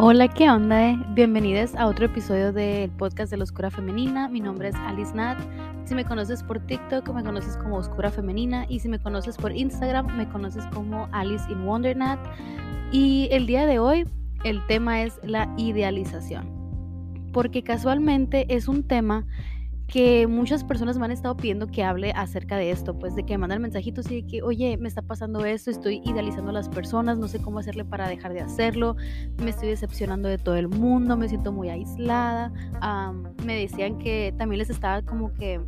Hola, ¿qué onda? Bienvenidos a otro episodio del podcast de la Oscura Femenina. Mi nombre es Alice Nat. Si me conoces por TikTok, me conoces como Oscura Femenina. Y si me conoces por Instagram, me conoces como Alice in Wonder Nat. Y el día de hoy, el tema es la idealización. Porque casualmente es un tema que muchas personas me han estado pidiendo que hable acerca de esto, pues de que me mandan mensajitos y de que, oye, me está pasando esto, estoy idealizando a las personas, no sé cómo hacerle para dejar de hacerlo, me estoy decepcionando de todo el mundo, me siento muy aislada. me decían que también les estaba como que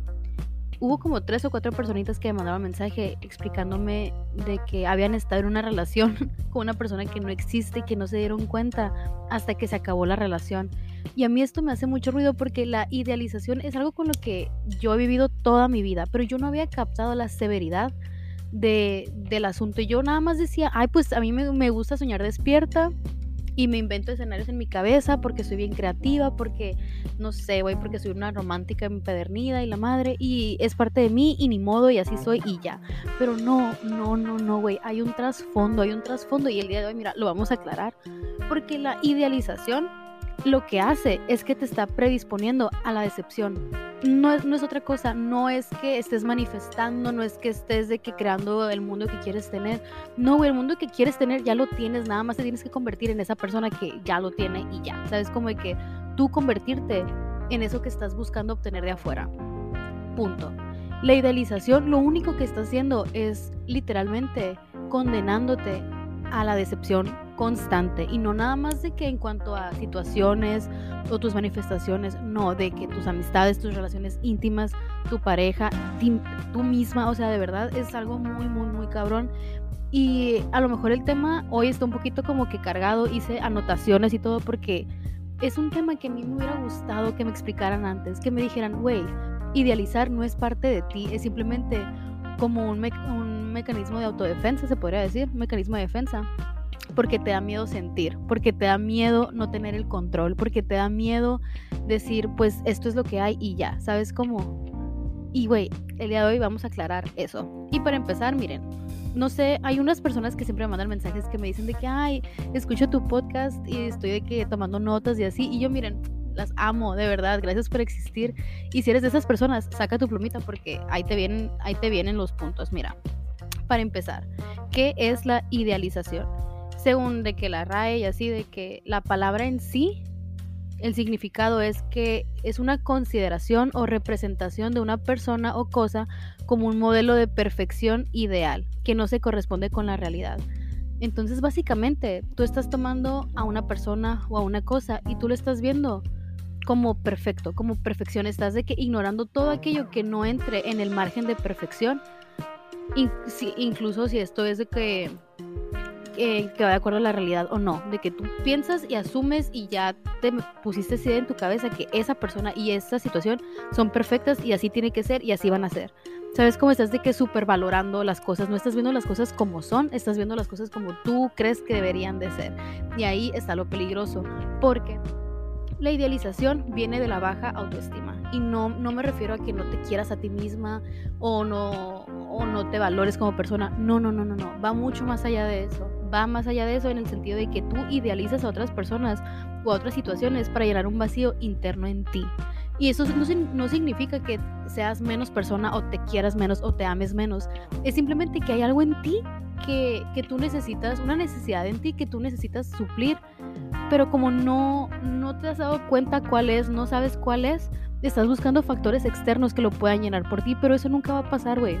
hubo como tres o cuatro personitas que me mandaban mensaje explicándome de que habían estado en una relación con una persona que no existe y que no se dieron cuenta hasta que se acabó la relación. Y a mí esto me hace mucho ruido porque la idealización es algo con lo que yo he vivido toda mi vida, pero yo no había captado la severidad de, del asunto. Y yo nada más decía, ay, pues a mí me, me gusta soñar despierta, y me invento escenarios en mi cabeza porque soy bien creativa, porque no sé, güey, porque soy una romántica empedernida y la madre y es parte de mí y ni modo y así soy y ya. Pero no, no, no, no, güey, hay un trasfondo, hay un trasfondo y el día de hoy, mira, lo vamos a aclarar, porque la idealización lo que hace es que te está predisponiendo a la decepción. No es, no es otra cosa, no es que estés manifestando, no es que estés de que creando el mundo que quieres tener. No, el mundo que quieres tener ya lo tienes, nada más te tienes que convertir en esa persona que ya lo tiene y ya. Sabes como de que tú convertirte en eso que estás buscando obtener de afuera. Punto. La idealización lo único que está haciendo es literalmente condenándote a la decepción constante y no nada más de que en cuanto a situaciones o tus manifestaciones, no, de que tus amistades, tus relaciones íntimas, tu pareja, tú misma, o sea, de verdad es algo muy, muy, muy cabrón. Y a lo mejor el tema hoy está un poquito como que cargado, hice anotaciones y todo porque es un tema que a mí me hubiera gustado que me explicaran antes, que me dijeran, güey, idealizar no es parte de ti, es simplemente como un, un mecanismo de autodefensa, se podría decir, mecanismo de defensa porque te da miedo sentir, porque te da miedo no tener el control, porque te da miedo decir, pues esto es lo que hay y ya, ¿sabes cómo? Y güey, el día de hoy vamos a aclarar eso. Y para empezar, miren, no sé, hay unas personas que siempre me mandan mensajes que me dicen de que, ay, escucho tu podcast y estoy de que tomando notas y así. Y yo, miren, las amo, de verdad, gracias por existir. Y si eres de esas personas, saca tu plumita porque ahí te vienen, ahí te vienen los puntos. Mira, para empezar, ¿qué es la idealización? Según de que la RAE y así, de que la palabra en sí, el significado es que es una consideración o representación de una persona o cosa como un modelo de perfección ideal, que no se corresponde con la realidad. Entonces, básicamente, tú estás tomando a una persona o a una cosa y tú lo estás viendo como perfecto, como perfección. Estás de que ignorando todo aquello que no entre en el margen de perfección. incluso si esto es de que que va de acuerdo a la realidad o no, de que tú piensas y asumes y ya te pusiste así en tu cabeza que esa persona y esa situación son perfectas y así tiene que ser y así van a ser. ¿Sabes cómo estás de que valorando las cosas? No estás viendo las cosas como son, estás viendo las cosas como tú crees que deberían de ser. Y ahí está lo peligroso, porque la idealización viene de la baja autoestima. Y no, no me refiero a que no te quieras a ti misma o no, o no te valores como persona. No, no, no, no, no. Va mucho más allá de eso. Va más allá de eso en el sentido de que tú idealizas a otras personas o a otras situaciones para llenar un vacío interno en ti. Y eso no, no, significa que seas menos persona o te quieras menos o te ames menos. Es simplemente que hay algo en ti que, que tú necesitas, una necesidad en ti que tú necesitas suplir pero como no, no te has dado cuenta cuál es, no sabes cuál es, estás buscando factores externos que lo puedan llenar por ti, pero eso nunca va a pasar, güey.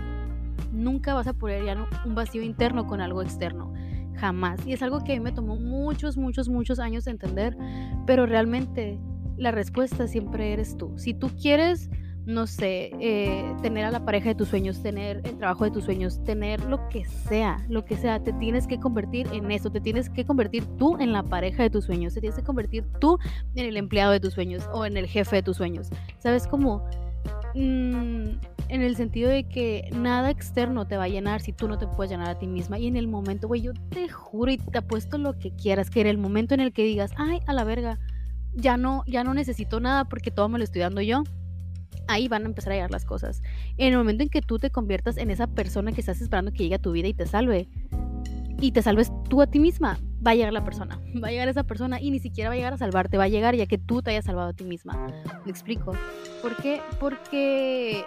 Nunca vas a poder llenar un vacío interno con algo externo. Jamás. Y es algo que a mí me tomó muchos, muchos, muchos años de entender, pero realmente la respuesta siempre eres tú. Si tú quieres no sé, eh, tener a la pareja de tus sueños, tener el trabajo de tus sueños, tener lo que sea, lo que sea, te tienes que convertir en eso, te tienes que convertir tú en la pareja de tus sueños, te tienes que convertir tú en el empleado de tus sueños o en el jefe de tus sueños. ¿Sabes cómo? Mm, en el sentido de que nada externo te va a llenar si tú no te puedes llenar a ti misma. Y en el momento, güey, yo te juro y te apuesto lo que quieras, que en el momento en el que digas, ay, a la verga, ya no, ya no necesito nada porque todo me lo estoy dando yo ahí van a empezar a llegar las cosas. En el momento en que tú te conviertas en esa persona que estás esperando que llegue a tu vida y te salve, y te salves tú a ti misma, va a llegar la persona, va a llegar esa persona y ni siquiera va a llegar a salvarte, va a llegar ya que tú te hayas salvado a ti misma. ¿Me explico? ¿Por qué? Porque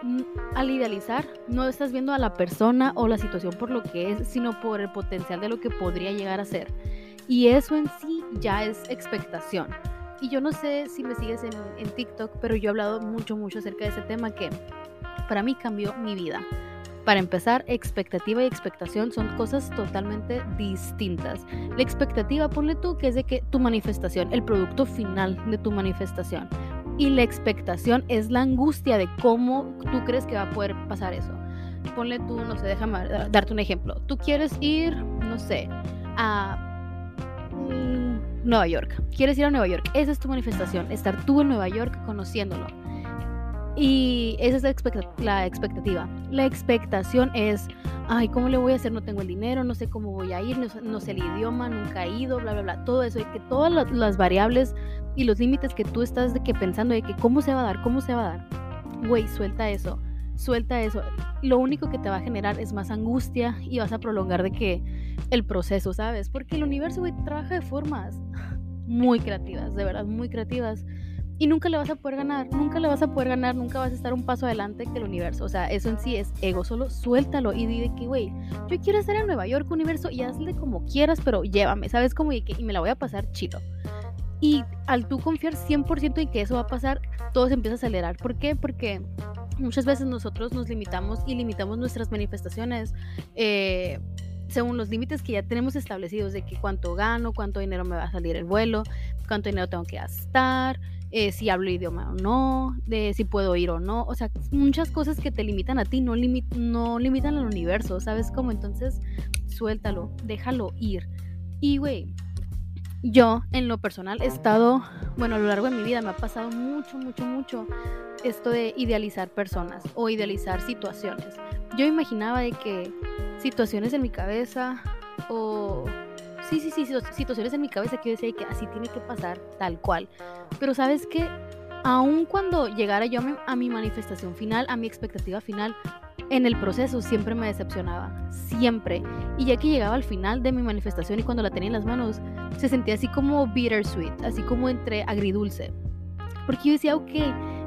al idealizar no estás viendo a la persona o la situación por lo que es, sino por el potencial de lo que podría llegar a ser. Y eso en sí ya es expectación. Y yo no sé si me sigues en, en TikTok, pero yo he hablado mucho, mucho acerca de ese tema que para mí cambió mi vida. Para empezar, expectativa y expectación son cosas totalmente distintas. La expectativa, ponle tú, que es de que tu manifestación, el producto final de tu manifestación. Y la expectación es la angustia de cómo tú crees que va a poder pasar eso. Ponle tú, no sé, déjame darte un ejemplo. Tú quieres ir, no sé, a Nueva York. Quieres ir a Nueva York. Esa es tu manifestación, estar tú en Nueva York conociéndolo y esa es la, expectativa. La expectación es, ay, ¿cómo le voy a hacer? No tengo el dinero, no sé cómo voy a ir, no, sé el idioma, nunca he ido, bla, bla, bla. Todo eso, y que todas las, variables y los límites que tú estás de que pensando de que cómo se va a dar, cómo se va a dar. Güey, suelta eso, suelta eso. Lo único que te va a generar es más angustia y vas a prolongar de que el proceso, ¿sabes? Porque el universo, güey, trabaja de formas muy creativas, de verdad, muy creativas y nunca le vas a poder ganar, nunca le vas a poder ganar, nunca vas a estar un paso adelante que el universo. O sea, eso en sí es ego, solo suéltalo y di que, güey, yo quiero estar en Nueva York, universo, y hazle como quieras, pero llévame, ¿sabes? Como y, que, y me la voy a pasar chido. Y al tú confiar 100% en que eso va a pasar, todo se empieza a acelerar. ¿Por qué? Porque muchas veces nosotros nos limitamos y limitamos nuestras manifestaciones. Eh, según los límites que ya tenemos establecidos de que cuánto gano, cuánto dinero me va a salir el vuelo, cuánto dinero tengo que gastar, eh, si hablo idioma o no, de si puedo ir o no. O sea, muchas cosas que te limitan a ti no, no limitan al universo, ¿sabes cómo? Entonces, suéltalo, déjalo ir. Y, güey, yo en lo personal he estado, bueno, a lo largo de mi vida me ha pasado mucho, mucho, mucho esto de idealizar personas o idealizar situaciones. Yo imaginaba de que situaciones en mi cabeza o sí, sí, sí, situaciones en mi cabeza que yo decía que así tiene que pasar, tal cual. Pero sabes que, aun cuando llegara yo a mi, manifestación final, a mi expectativa final, en el proceso siempre me decepcionaba, siempre. Y ya que llegaba al final de mi manifestación y cuando la tenía en las manos, se sentía así como bittersweet, así como entre agridulce. Porque yo decía, ok,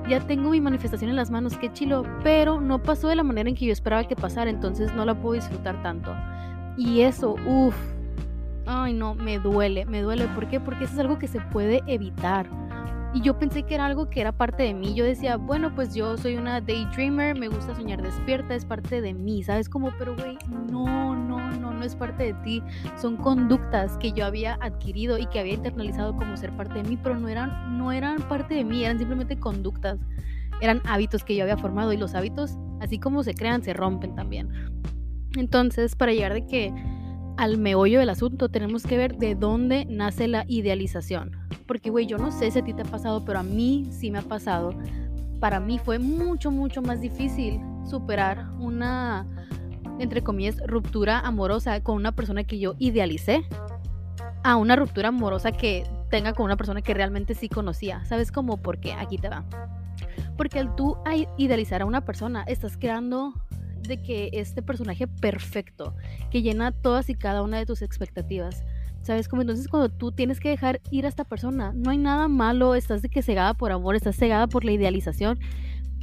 ya tengo mi manifestación en las manos, qué chilo, pero no pasó de la manera en que yo esperaba que pasara, entonces no la puedo disfrutar tanto. Y eso, uff, ay no, me duele, me duele. ¿Por qué? Porque eso es algo que se puede evitar. Y yo pensé que era algo que era parte de mí. Yo decía, bueno, pues yo soy una daydreamer, me gusta soñar despierta, es parte de mí, ¿sabes? Como, pero güey, no, no, no, no es parte de ti. Son conductas que yo había adquirido y que había internalizado como ser parte de mí, pero no eran, no eran parte de mí, eran simplemente conductas. Eran hábitos que yo había formado y los hábitos, así como se crean, se rompen también. Entonces, para llegar de que al meollo del asunto, tenemos que ver de dónde nace la idealización. Porque, güey, yo no sé si a ti te ha pasado, pero a mí sí me ha pasado. Para mí fue mucho, mucho más difícil superar una, entre comillas, ruptura amorosa con una persona que yo idealicé a una ruptura amorosa que tenga con una persona que realmente sí conocía. ¿Sabes cómo? Porque aquí te va. Porque al tú idealizar a una persona, estás creando de que este personaje perfecto, que llena todas y cada una de tus expectativas. ¿Sabes? Como entonces cuando tú tienes que dejar ir a esta persona, no hay nada malo, estás de que cegada por amor, estás cegada por la idealización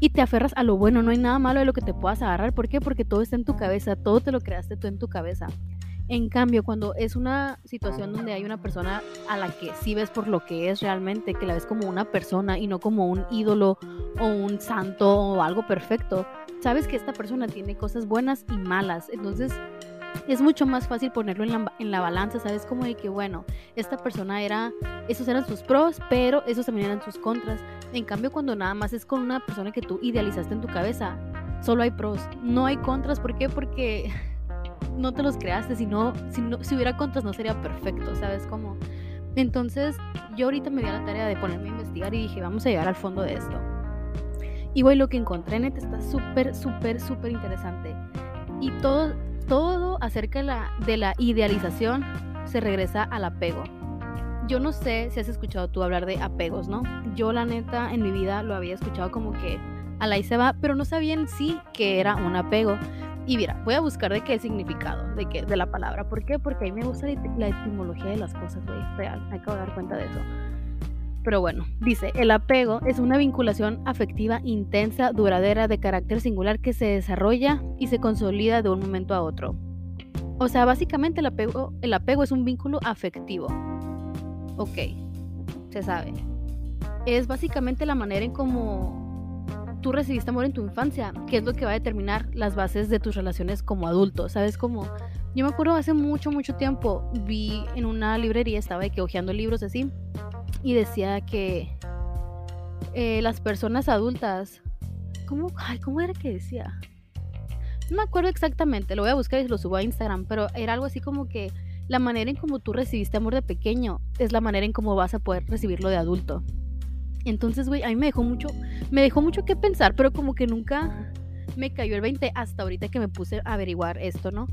y te aferras a lo bueno, no hay nada malo de lo que te puedas agarrar. ¿Por qué? Porque todo está en tu cabeza, todo te lo creaste tú en tu cabeza. En cambio, cuando es una situación donde hay una persona a la que sí ves por lo que es realmente, que la ves como una persona y no como un ídolo o un santo o algo perfecto, sabes que esta persona tiene cosas buenas y malas. Entonces es mucho más fácil ponerlo en la, balanza, ¿sabes? Como de que, bueno, esta persona era, esos eran sus pros, pero esos también eran sus contras. En cambio, cuando nada más es con una persona que tú idealizaste en tu cabeza, solo hay pros, no hay contras. ¿Por qué? Porque no te los creaste, si, no, si, hubiera contras no sería perfecto, ¿sabes? Como... Entonces, yo ahorita me di a la tarea de ponerme a investigar y dije, vamos a llegar al fondo de esto. Y güey, lo que encontré en está súper, súper, súper interesante. Y todo, todo acerca de la, de la idealización se regresa al apego. Yo no sé si has escuchado tú hablar de apegos, ¿no? Yo la neta en mi vida lo había escuchado como que a la se va, pero no sabía en sí que era un apego. Y mira, voy a buscar de qué significado, de qué, de la palabra. ¿Por qué? Porque a mí me gusta la etimología de las cosas, güey, real. Me acabo de dar cuenta de eso. Pero bueno, dice, el apego es una vinculación afectiva intensa, duradera, de carácter singular que se desarrolla y se consolida de un momento a otro. O sea, básicamente el apego, el apego es un vínculo afectivo. Ok, se sabe. Es básicamente la manera en cómo tú recibiste amor en tu infancia, que es lo que va a determinar las bases de tus relaciones como adulto. ¿Sabes cómo? Yo me acuerdo hace mucho, mucho tiempo, vi en una librería, estaba de que hojeando libros así, y decía que eh, las personas adultas, ¿cómo, ¿cómo era que decía? No me acuerdo exactamente, lo voy a buscar y lo subo a Instagram, pero era algo así como que la manera en como tú recibiste amor de pequeño es la manera en cómo vas a poder recibirlo de adulto. Entonces, güey, a mí me dejó mucho, me dejó mucho que pensar, pero como que nunca me cayó el 20 hasta ahorita que me puse a averiguar esto, ¿no?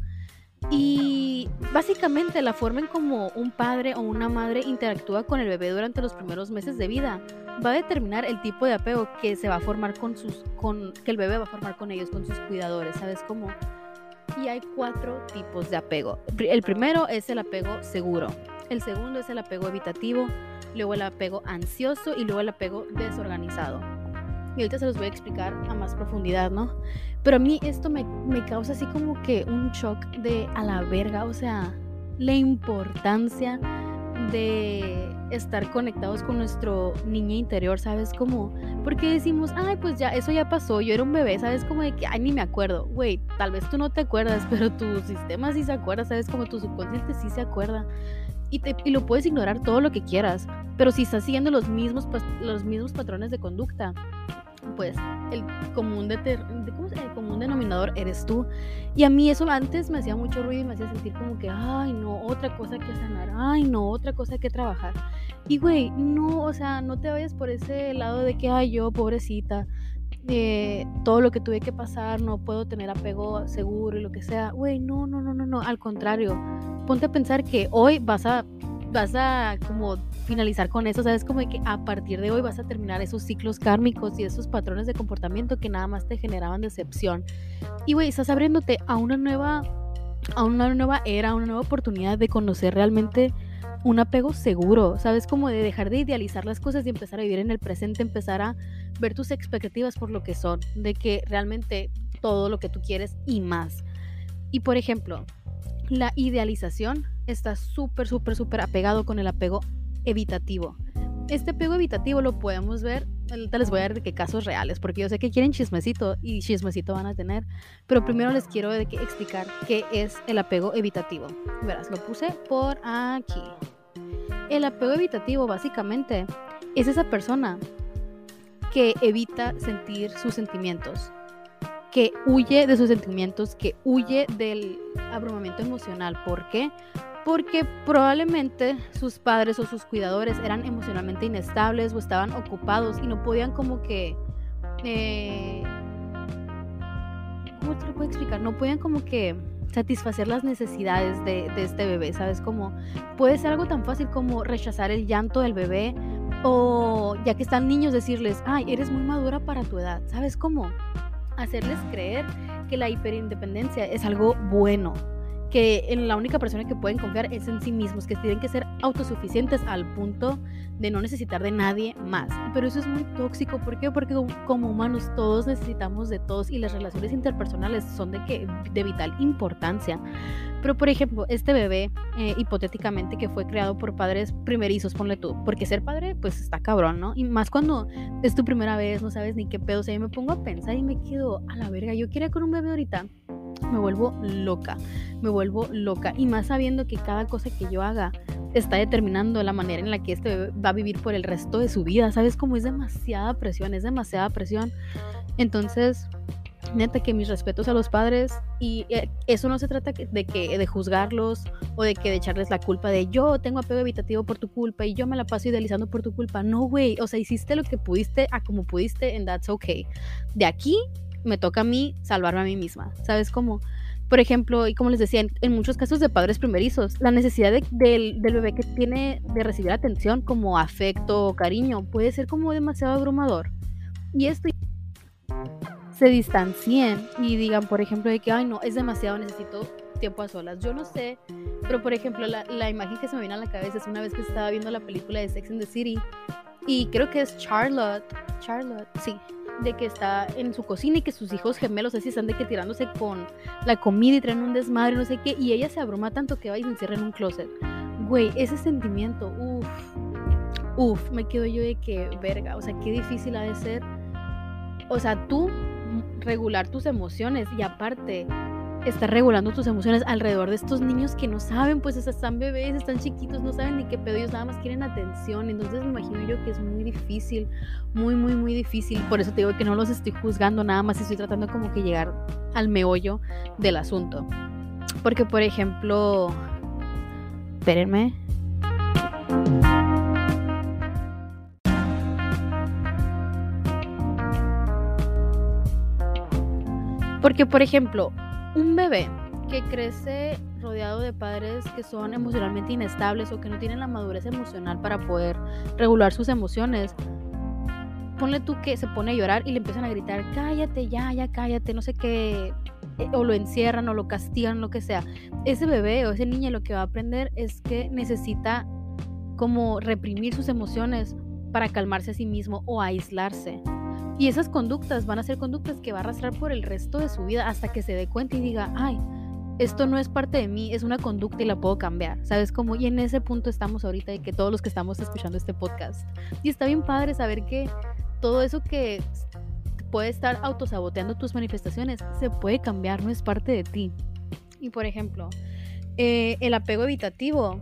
Y básicamente la forma en como un padre o una madre interactúa con el bebé durante los primeros meses de vida va a determinar el tipo de apego que se va a formar con sus, con, que el bebé va a formar con ellos, con sus cuidadores, ¿sabes cómo? Y hay cuatro tipos de apego. El primero es el apego seguro. El segundo es el apego evitativo, luego el apego ansioso y luego el apego desorganizado. Y ahorita se los voy a explicar a más profundidad, ¿no? Pero a mí esto me, me causa así como que un shock de a la verga, o sea, la importancia de estar conectados con nuestro niño interior, ¿sabes cómo? Porque decimos, ay, pues ya, eso ya pasó, yo era un bebé, ¿sabes? Como de que, ay, ni me acuerdo. Güey, tal vez tú no te acuerdas, pero tu sistema sí se acuerda, ¿sabes? Como tu subconsciente sí se acuerda. Y, te, y lo puedes ignorar todo lo que quieras, pero si estás siguiendo los mismos, los mismos patrones de conducta, pues el común, denominador eres tú. Y a mí eso antes me hacía mucho ruido y me hacía sentir como que, ay, no, otra cosa que sanar, ay, no, otra cosa que trabajar. Y güey, no, o sea, no te vayas por ese lado de que, ay, yo, pobrecita, eh, todo lo que tuve que pasar, no puedo tener apego seguro y lo que sea. Güey, no, no, no, no, no, al contrario, ponte a pensar que hoy vas a, vas a como finalizar con eso, ¿sabes? Como que a partir de hoy vas a terminar esos ciclos kármicos y esos patrones de comportamiento que nada más te generaban decepción. Y, güey, estás abriéndote a una nueva, a una nueva era, a una nueva oportunidad de conocer realmente un apego seguro, ¿sabes? Como de dejar de idealizar las cosas y empezar a vivir en el presente, empezar a ver tus expectativas por lo que son, de que realmente todo lo que tú quieres y más. Y por ejemplo, la idealización está súper, súper, súper apegado con el apego evitativo. Este apego evitativo lo podemos ver, ahorita les voy a dar de qué casos reales, porque yo sé que quieren chismecito y chismecito van a tener, pero primero les quiero que explicar qué es el apego evitativo. Verás, lo puse por aquí. El apego evitativo básicamente es esa persona que evita sentir sus sentimientos, que huye de sus sentimientos, que huye del abrumamiento emocional. ¿Por qué? Porque probablemente sus padres o sus cuidadores eran emocionalmente inestables o estaban ocupados y no podían como que... Eh, ¿Cómo te lo puedo explicar? No podían como que satisfacer las necesidades de, este bebé, ¿sabes? Como puede ser algo tan fácil como rechazar el llanto del bebé o ya que están niños decirles, ay, eres muy madura para tu edad, ¿sabes cómo? Hacerles creer que la hiperindependencia es algo bueno, que en la única persona que pueden confiar es en sí mismos, que tienen que ser autosuficientes al punto de no necesitar de nadie más. Pero eso es muy tóxico, ¿por qué? Porque como humanos todos necesitamos de todos y las relaciones interpersonales son de, que, de vital importancia. Pero por ejemplo, este bebé, eh, hipotéticamente, que fue creado por padres primerizos, ponle tú, porque ser padre, pues está cabrón, ¿no? Y más cuando es tu primera vez, no sabes ni qué pedo, o sea, yo me pongo a pensar y me quedo a la verga, yo quería con un bebé ahorita me vuelvo loca, me vuelvo loca. Y más sabiendo que cada cosa que yo haga está determinando la manera en la que este va a vivir por el resto de su vida. ¿Sabes cómo es demasiada presión? Es demasiada presión. Entonces, neta que mis respetos a los padres y eh, eso no se trata de que de juzgarlos o de que de echarles la culpa de yo tengo apego evitativo por tu culpa y yo me la paso idealizando por tu culpa. No, güey, o sea, hiciste lo que pudiste a como pudiste and that's okay. De aquí me toca a mí salvarme a mí misma. ¿Sabes cómo? Por ejemplo, y como les decía, en, muchos casos de padres primerizos, la necesidad del, bebé que tiene de recibir atención como afecto o cariño puede ser como demasiado abrumador. Y esto se distancien y digan, por ejemplo, de que, ay, no, es demasiado, necesito tiempo a solas. Yo no sé, pero por ejemplo, la, la imagen que se me viene a la cabeza es una vez que estaba viendo la película de Sex and the City y creo que es Charlotte, Charlotte, sí, de que está en su cocina y que sus hijos gemelos así están de que tirándose con la comida y traen un desmadre, no sé qué, y ella se abruma tanto que va y se encierra en un closet. Güey, ese sentimiento, uff, uff, me quedo yo de que, verga, o sea, qué difícil ha de ser. O sea, tú regular tus emociones y aparte estar regulando tus emociones alrededor de estos niños que no saben, pues están bebés, están chiquitos, no saben ni qué pedo, ellos nada más quieren atención. Entonces me imagino yo que es muy difícil, muy, muy, muy difícil. Por eso te digo que no los estoy juzgando, nada más estoy tratando como que llegar al meollo del asunto. Porque, por ejemplo, espérenme. Porque, por ejemplo, un bebé que crece rodeado de padres que son emocionalmente inestables o que no tienen la madurez emocional para poder regular sus emociones, ponle tú que se pone a llorar y le empiezan a gritar, cállate ya, ya cállate, no sé qué, eh, o lo encierran o lo castigan, lo que sea. Ese bebé o ese niño lo que va a aprender es que necesita como reprimir sus emociones para calmarse a sí mismo o aislarse. Y esas conductas van a ser conductas que va a arrastrar por el resto de su vida hasta que se dé cuenta y diga, ay, esto no es parte de mí, es una conducta y la puedo cambiar. ¿Sabes cómo? Y en ese punto estamos ahorita de que todos los que estamos escuchando este podcast. Y está bien padre saber que todo eso que puede estar autosaboteando tus manifestaciones se puede cambiar, no es parte de ti. Y por ejemplo, eh, el apego evitativo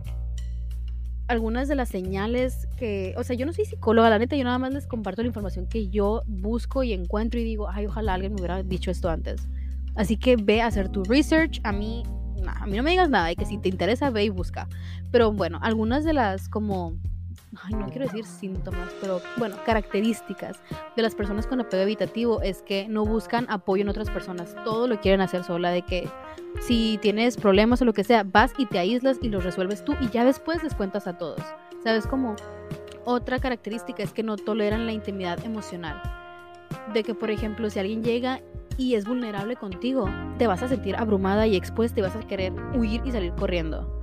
algunas de las señales que, o sea, yo no soy psicóloga, la neta, yo nada más les comparto la información que yo busco y encuentro y digo, ay, ojalá alguien me hubiera dicho esto antes. Así que ve a hacer tu research, a mí, a mí no me digas nada, de que si te interesa, ve y busca. Pero bueno, algunas de las como no quiero decir síntomas, pero bueno, características de las personas con apego evitativo es que no buscan apoyo en otras personas, todo lo quieren hacer sola, de que si tienes problemas o lo que sea, vas y te aíslas y los resuelves tú y ya después les cuentas a todos. ¿Sabes cómo? Otra característica es que no toleran la intimidad emocional. De que, por ejemplo, si alguien llega y es vulnerable contigo, te vas a sentir abrumada y expuesta y vas a querer huir y salir corriendo.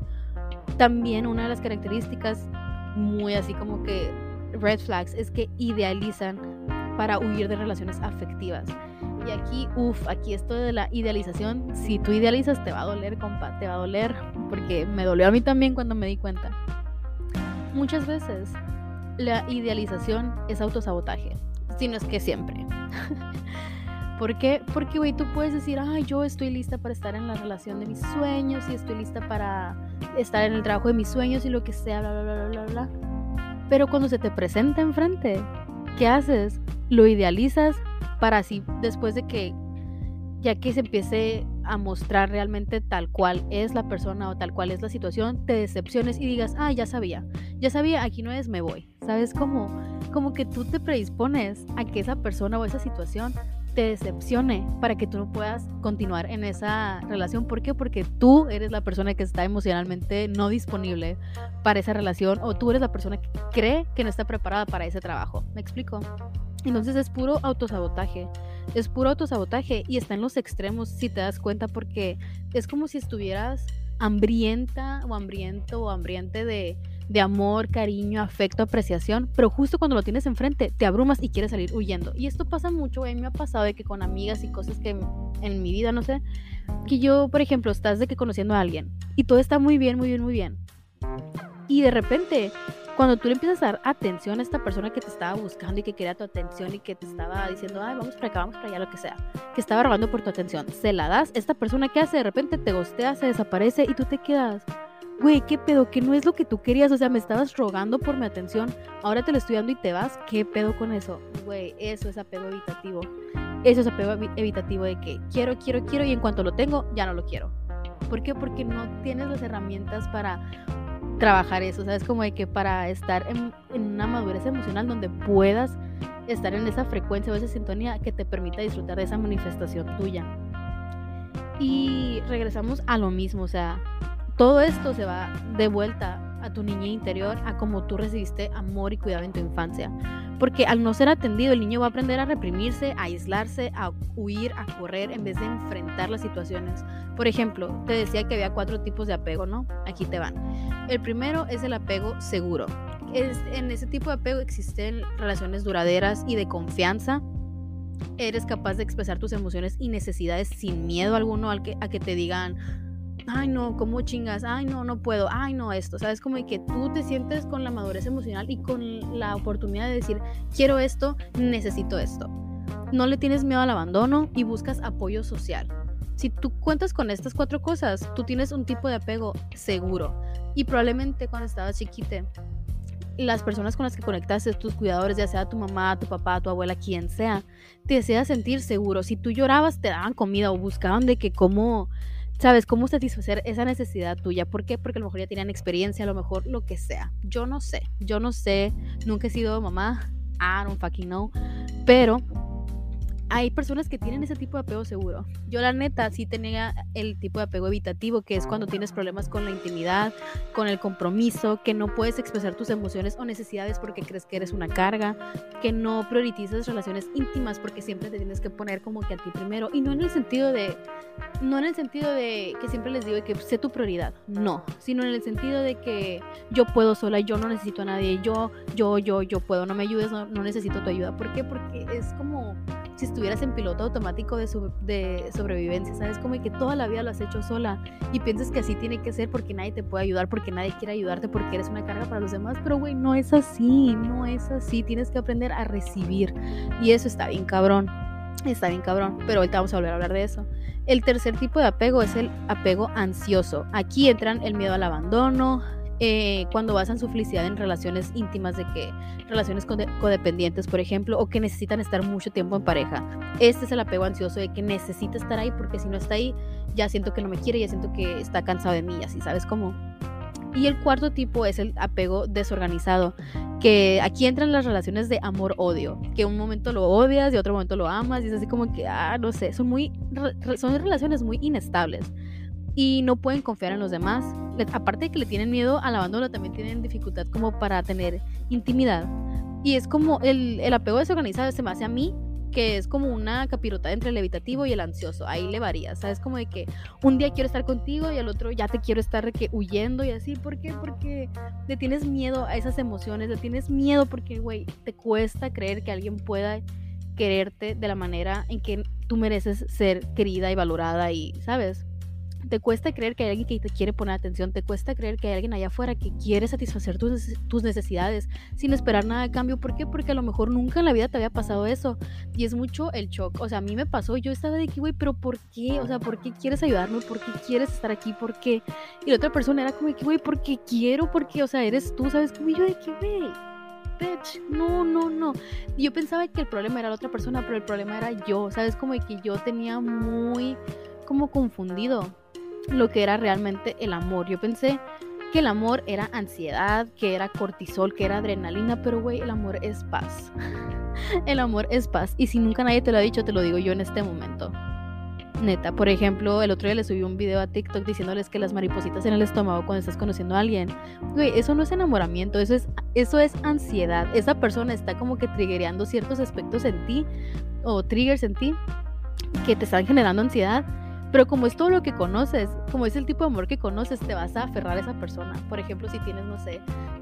También una de las características muy así como que red flags es que idealizan para huir de relaciones afectivas. Y aquí, uff, aquí esto de la idealización, si tú idealizas te va a doler, compa, te va a doler, porque me dolió a mí también cuando me di cuenta. Muchas veces la idealización es autosabotaje, si no es que siempre. ¿Por qué? Porque, güey, tú puedes decir, ay, yo estoy lista para estar en la relación de mis sueños y estoy lista para estar en el trabajo de mis sueños y lo que sea, bla, bla, bla, bla, bla. Pero cuando se te presenta enfrente, ¿qué haces? Lo idealizas para así, después de que, ya que se empiece a mostrar realmente tal cual es la persona o tal cual es la situación, te decepciones y digas, ah, ya sabía, ya sabía, aquí no es, me voy. ¿Sabes cómo? Como que tú te predispones a que esa persona o esa situación te decepcione para que tú no puedas continuar en esa relación. ¿Por qué? Porque tú eres la persona que está emocionalmente no disponible para esa relación o tú eres la persona que cree que no está preparada para ese trabajo. ¿Me explico? Entonces es puro autosabotaje. Es puro autosabotaje y está en los extremos si te das cuenta porque es como si estuvieras hambrienta o hambriento o hambriente de de amor, cariño, afecto, apreciación, pero justo cuando lo tienes enfrente te abrumas y quieres salir huyendo. Y esto pasa mucho, a mí me ha pasado de que con amigas y cosas que en mi vida, no sé, que yo, por ejemplo, estás de que conociendo a alguien y todo está muy bien, muy bien, muy bien. Y de repente, cuando tú le empiezas a dar atención a esta persona que te estaba buscando y que quería tu atención y que te estaba diciendo, ay, vamos para acá, vamos para allá, lo que sea, que estaba robando por tu atención, se la das, esta persona que hace, de repente te gostea, se desaparece y tú te quedas güey, ¿qué pedo? Que no es lo que tú querías, o sea, me estabas rogando por mi atención, ahora te lo estoy dando y te vas, ¿qué pedo con eso? Güey, eso es apego evitativo. Eso es apego evitativo de que quiero, quiero, quiero y en cuanto lo tengo, ya no lo quiero. ¿Por qué? Porque no tienes las herramientas para trabajar eso, ¿sabes? Como de que para estar en, en una madurez emocional donde puedas estar en esa frecuencia o esa sintonía que te permita disfrutar de esa manifestación tuya. Y regresamos a lo mismo, o sea, todo esto se va de vuelta a tu niña interior, a cómo tú recibiste amor y cuidado en tu infancia. Porque al no ser atendido, el niño va a aprender a reprimirse, a aislarse, a huir, a correr, en vez de enfrentar las situaciones. Por ejemplo, te decía que había cuatro tipos de apego, ¿no? Aquí te van. El primero es el apego seguro. Es, en ese tipo de apego existen relaciones duraderas y de confianza. Eres capaz de expresar tus emociones y necesidades sin miedo alguno al que, a que te digan, ay no, ¿cómo chingas? Ay no, no puedo, ay no, esto, ¿sabes? Como que tú te sientes con la madurez emocional y con la oportunidad de decir, quiero esto, necesito esto. No le tienes miedo al abandono y buscas apoyo social. Si tú cuentas con estas cuatro cosas, tú tienes un tipo de apego seguro. Y probablemente cuando estabas chiquite, las personas con las que conectaste, tus cuidadores, ya sea tu mamá, tu papá, tu abuela, quien sea, te hacía sentir seguro. Si tú llorabas, te daban comida o buscaban de que cómo sabes cómo satisfacer esa necesidad tuya. ¿Por qué? Porque a lo mejor ya tenían experiencia, a lo mejor lo que sea. Yo no sé, yo no sé, nunca he sido mamá, I don't fucking know, pero hay personas que tienen ese tipo de apego seguro. Yo la neta sí tenía el tipo de apego evitativo, que es cuando tienes problemas con la intimidad, con el compromiso, que no puedes expresar tus emociones o necesidades porque crees que eres una carga, que no priorizas relaciones íntimas porque siempre te tienes que poner como que a ti primero y no en el sentido de no en el sentido de que siempre les digo que sé tu prioridad, no, sino en el sentido de que yo puedo sola, yo no necesito a nadie, yo yo yo yo puedo, no me ayudes, no, no necesito tu ayuda. ¿Por qué? Porque es como si estuvieras en piloto automático de, sobrevivencia, ¿sabes? Como que toda la vida lo has hecho sola y piensas que así tiene que ser porque nadie te puede ayudar, porque nadie quiere ayudarte, porque eres una carga para los demás, pero güey, no es así, no es así, tienes que aprender a recibir y eso está bien cabrón, está bien cabrón, pero ahorita vamos a volver a hablar de eso. El tercer tipo de apego es el apego ansioso. Aquí entran el miedo al abandono, eh, cuando basan su felicidad en relaciones íntimas, de que relaciones codependientes, por ejemplo, o que necesitan estar mucho tiempo en pareja. Este es el apego ansioso de que necesita estar ahí porque si no está ahí, ya siento que no me quiere, ya siento que está cansado de mí, así, ¿sabes cómo? Y el cuarto tipo es el apego desorganizado, que aquí entran las relaciones de amor-odio, que un momento lo odias y otro momento lo amas, y es así como que, ah, no sé, son muy, son relaciones muy inestables y no pueden confiar en los demás. Aparte de que le tienen miedo al abandono, también tienen dificultad como para tener intimidad. Y es como el, el apego desorganizado se me hace a mí que es como una capirota entre el evitativo y el ansioso. Ahí le varía, ¿sabes? Como de que un día quiero estar contigo y al otro ya te quiero estar que huyendo y así. ¿Por qué? Porque le tienes miedo a esas emociones, le tienes miedo porque, güey, te cuesta creer que alguien pueda quererte de la manera en que tú mereces ser querida y valorada y, ¿sabes? Te cuesta creer que hay alguien que te quiere poner atención, te cuesta creer que hay alguien allá afuera que quiere satisfacer tus, tus necesidades sin esperar nada de cambio. ¿Por qué? Porque a lo mejor nunca en la vida te había pasado eso. Y es mucho el shock. O sea, a mí me pasó, yo estaba de aquí, güey, pero ¿por qué? O sea, ¿por qué quieres ayudarme? ¿Por qué quieres estar aquí? ¿Por qué? Y la otra persona era como de que, güey, porque quiero, porque, o sea, eres tú, ¿sabes? Como yo de que, güey. Bitch, no, no, no. Yo pensaba que el problema era la otra persona, pero el problema era yo, ¿sabes? Como de que yo tenía muy como confundido lo que era realmente el amor. Yo pensé que el amor era ansiedad, que era cortisol, que era adrenalina, pero güey, el amor es paz. el amor es paz. Y si nunca nadie te lo ha dicho, te lo digo yo en este momento. Neta, por ejemplo, el otro día le subí un video a TikTok diciéndoles que las maripositas en el estómago cuando estás conociendo a alguien. Güey, eso no es enamoramiento, eso es, eso es ansiedad. Esa persona está como que triggereando ciertos aspectos en ti o triggers en ti que te están generando ansiedad pero como es todo lo que conoces, como es el tipo de amor que conoces, te vas a aferrar a esa persona. Por ejemplo, si tienes, no sé,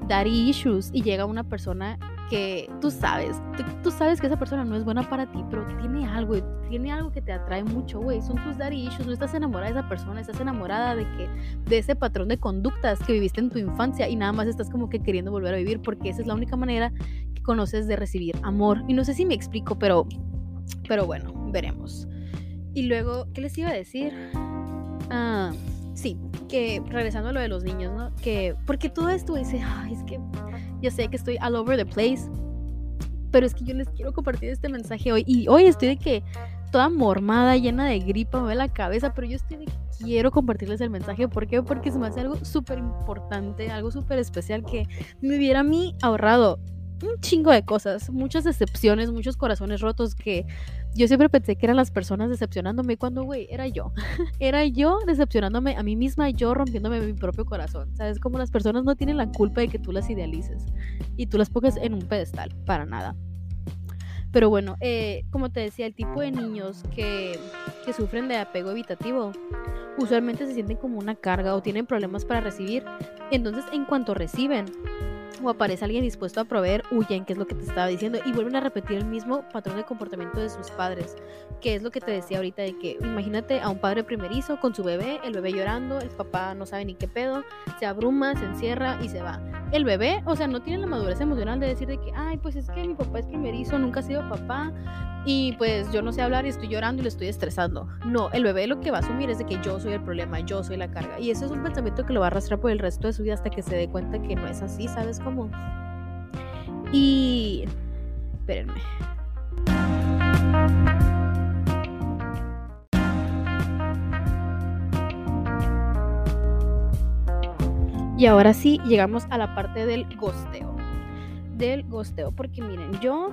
daddy issues y llega una persona que tú sabes, tú, sabes que esa persona no es buena para ti, pero tiene algo, tiene algo que te atrae mucho, güey. Son tus daddy issues, no estás enamorada de esa persona, estás enamorada de que de ese patrón de conductas que viviste en tu infancia y nada más estás como que queriendo volver a vivir porque esa es la única manera que conoces de recibir amor. Y no sé si me explico, pero pero bueno, veremos. Y luego, ¿qué les iba a decir? Ah, sí, que regresando a lo de los niños, ¿no? Que, porque todo esto dice, ay, es que yo sé que estoy all over the place, pero es que yo les quiero compartir este mensaje hoy. Y hoy estoy de que toda mormada, llena de gripa, me ve la cabeza, pero yo estoy de que quiero compartirles el mensaje. ¿Por qué? Porque se me hace algo súper importante, algo súper especial que me hubiera a mí ahorrado un chingo de cosas, muchas decepciones, muchos corazones rotos que yo siempre pensé que eran las personas decepcionándome cuando, güey, era yo. era yo decepcionándome a mí misma, yo rompiéndome mi propio corazón. ¿Sabes? Como las personas no tienen la culpa de que tú las idealices y tú las pongas en un pedestal, para nada. Pero bueno, eh, como te decía, el tipo de niños que, que sufren de apego evitativo usualmente se sienten como una carga o tienen problemas para recibir. Entonces, en cuanto reciben, o aparece alguien dispuesto a proveer, huyen, que es lo que te estaba diciendo, y vuelven a repetir el mismo patrón de comportamiento de sus padres, que es lo que te decía ahorita de que imagínate a un padre primerizo con su bebé, el bebé llorando, el papá no sabe ni qué pedo, se abruma, se encierra y se va. El bebé, o sea, no tiene la madurez emocional de decir de que, ay, pues es que mi papá es primerizo, nunca ha sido papá, y pues yo no sé hablar y estoy llorando y le estoy estresando. No, el bebé lo que va a asumir es de que yo soy el problema, yo soy la carga. Y eso es un pensamiento que lo va a arrastrar por el resto de su vida hasta que se dé cuenta que no es así, ¿sabes Y... Espérenme. Y ahora sí, llegamos a la parte del gosteo. Del gosteo, porque miren, yo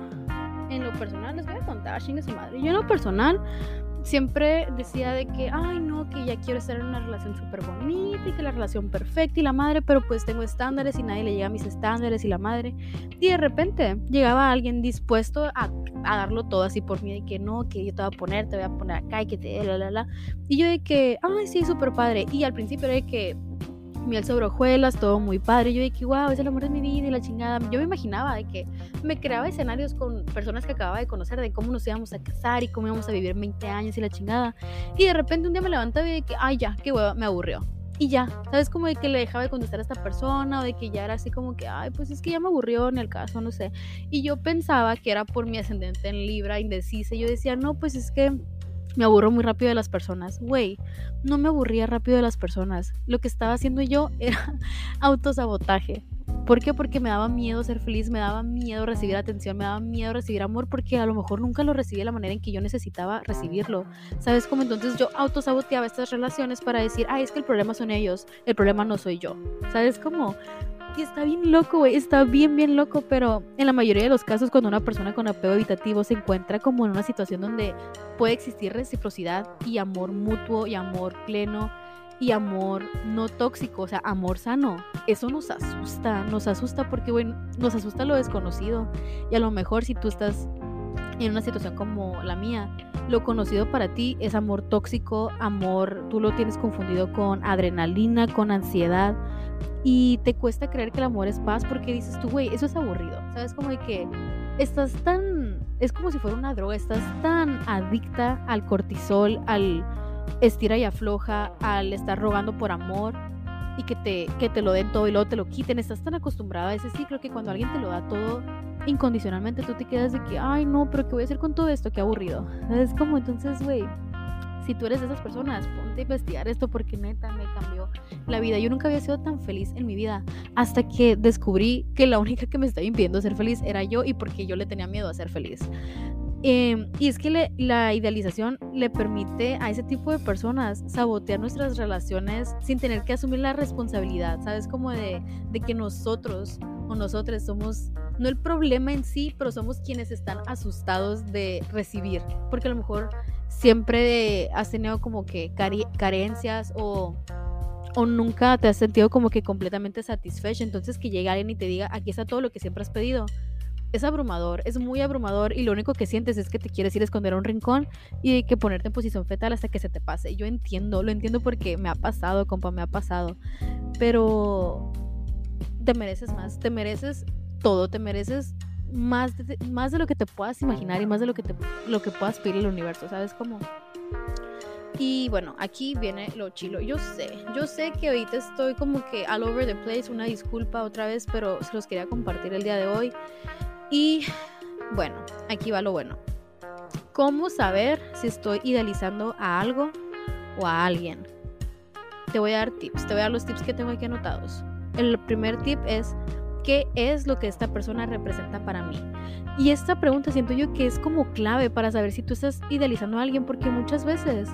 en lo personal, les voy a contar, chingue su madre. Yo en lo personal siempre decía de que, ay, no, que ya quiero estar en una relación súper bonita y que la relación perfecta y la madre, pero pues tengo estándares y nadie le llega a mis estándares y la madre. Y de repente llegaba alguien dispuesto a, a darlo todo así por mí, de que no, que yo te voy a poner, te voy a poner acá y que te, la, la, la. Y yo de que, ay, sí, súper padre. Y al principio era de que, miel sobre hojuelas, todo muy padre. Yo dije, wow, es el amor de mi vida y la chingada. Yo me imaginaba de que me creaba escenarios con personas que acababa de conocer, de cómo nos íbamos a casar y cómo íbamos a vivir 20 años y la chingada. Y de repente un día me levantaba y que, ay, ya, qué hueva, me aburrió. Y ya, ¿sabes? Como de que le dejaba de contestar a esta persona o de que ya era así como que, ay, pues es que ya me aburrió en el caso, no sé. Y yo pensaba que era por mi ascendente en Libra, indecisa. Y yo decía, no, pues es que me aburro muy rápido de las personas. Güey, no me aburría rápido de las personas. Lo que estaba haciendo yo era autosabotaje. ¿Por qué? Porque me daba miedo ser feliz, me daba miedo recibir atención, me daba miedo recibir amor, porque a lo mejor nunca lo recibí de la manera en que yo necesitaba recibirlo. ¿Sabes cómo? Entonces yo autosaboteaba estas relaciones para decir, ay, es que el problema son ellos, el problema no soy yo. ¿Sabes cómo? Y está bien loco, güey, está bien, bien loco, pero en la mayoría de los casos cuando una persona con apego evitativo se encuentra como en una situación donde puede existir reciprocidad y amor mutuo y amor pleno y amor no tóxico, o sea, amor sano. Eso nos asusta, nos asusta porque, bueno, nos asusta lo desconocido. Y a lo mejor si tú estás en una situación como la mía, lo conocido para ti es amor tóxico, amor, tú lo tienes confundido con adrenalina, con ansiedad, y te cuesta creer que el amor es paz porque dices tú, güey, eso es aburrido. ¿Sabes? Como de que estás tan. Es como si fuera una droga, estás tan adicta al cortisol, al estira y afloja, al estar rogando por amor y que te, que te lo den todo y luego te lo quiten. Estás tan acostumbrada a ese ciclo que cuando alguien te lo da todo incondicionalmente, tú te quedas de que, ay, no, pero ¿qué voy a hacer con todo esto? Qué aburrido. Es como entonces, güey si tú eres de esas personas, ponte a investigar esto porque neta me cambió la vida. Yo nunca había sido tan feliz en mi vida hasta que descubrí que la única que me estaba impidiendo ser feliz era yo y porque yo le tenía miedo a ser feliz. Em, y es que la idealización le permite a ese tipo de personas sabotear nuestras relaciones sin tener que asumir la responsabilidad, ¿sabes? Como de, de que nosotros o nosotros somos, no el problema en sí, pero somos quienes están asustados de recibir, porque a lo mejor siempre has tenido como que carencias o, o nunca te has sentido como que completamente satisfecho. Entonces que llegue alguien y te diga, aquí está todo lo que siempre has pedido. Es abrumador, es muy abrumador y lo único que sientes es que te quieres ir a esconder a un rincón y que ponerte en posición fetal hasta que se te pase. Yo entiendo, lo entiendo porque me ha pasado, compa, me ha pasado. Pero te mereces más, te mereces todo, te mereces más de, más de lo que te puedas imaginar y más de lo que, te, lo que puedas pedir al universo, ¿sabes cómo? Y bueno, aquí viene lo chilo. Yo sé, yo sé que ahorita estoy como que all over the place, una disculpa otra vez, pero se los quería compartir el día de hoy. Y bueno, aquí va lo bueno. ¿Cómo saber si estoy idealizando a algo o a alguien? Te voy a dar tips, te voy a dar los tips que tengo aquí anotados. El primer tip es qué es lo que esta persona representa para mí. Y esta pregunta siento yo que es como clave para saber si tú estás idealizando a alguien, porque muchas veces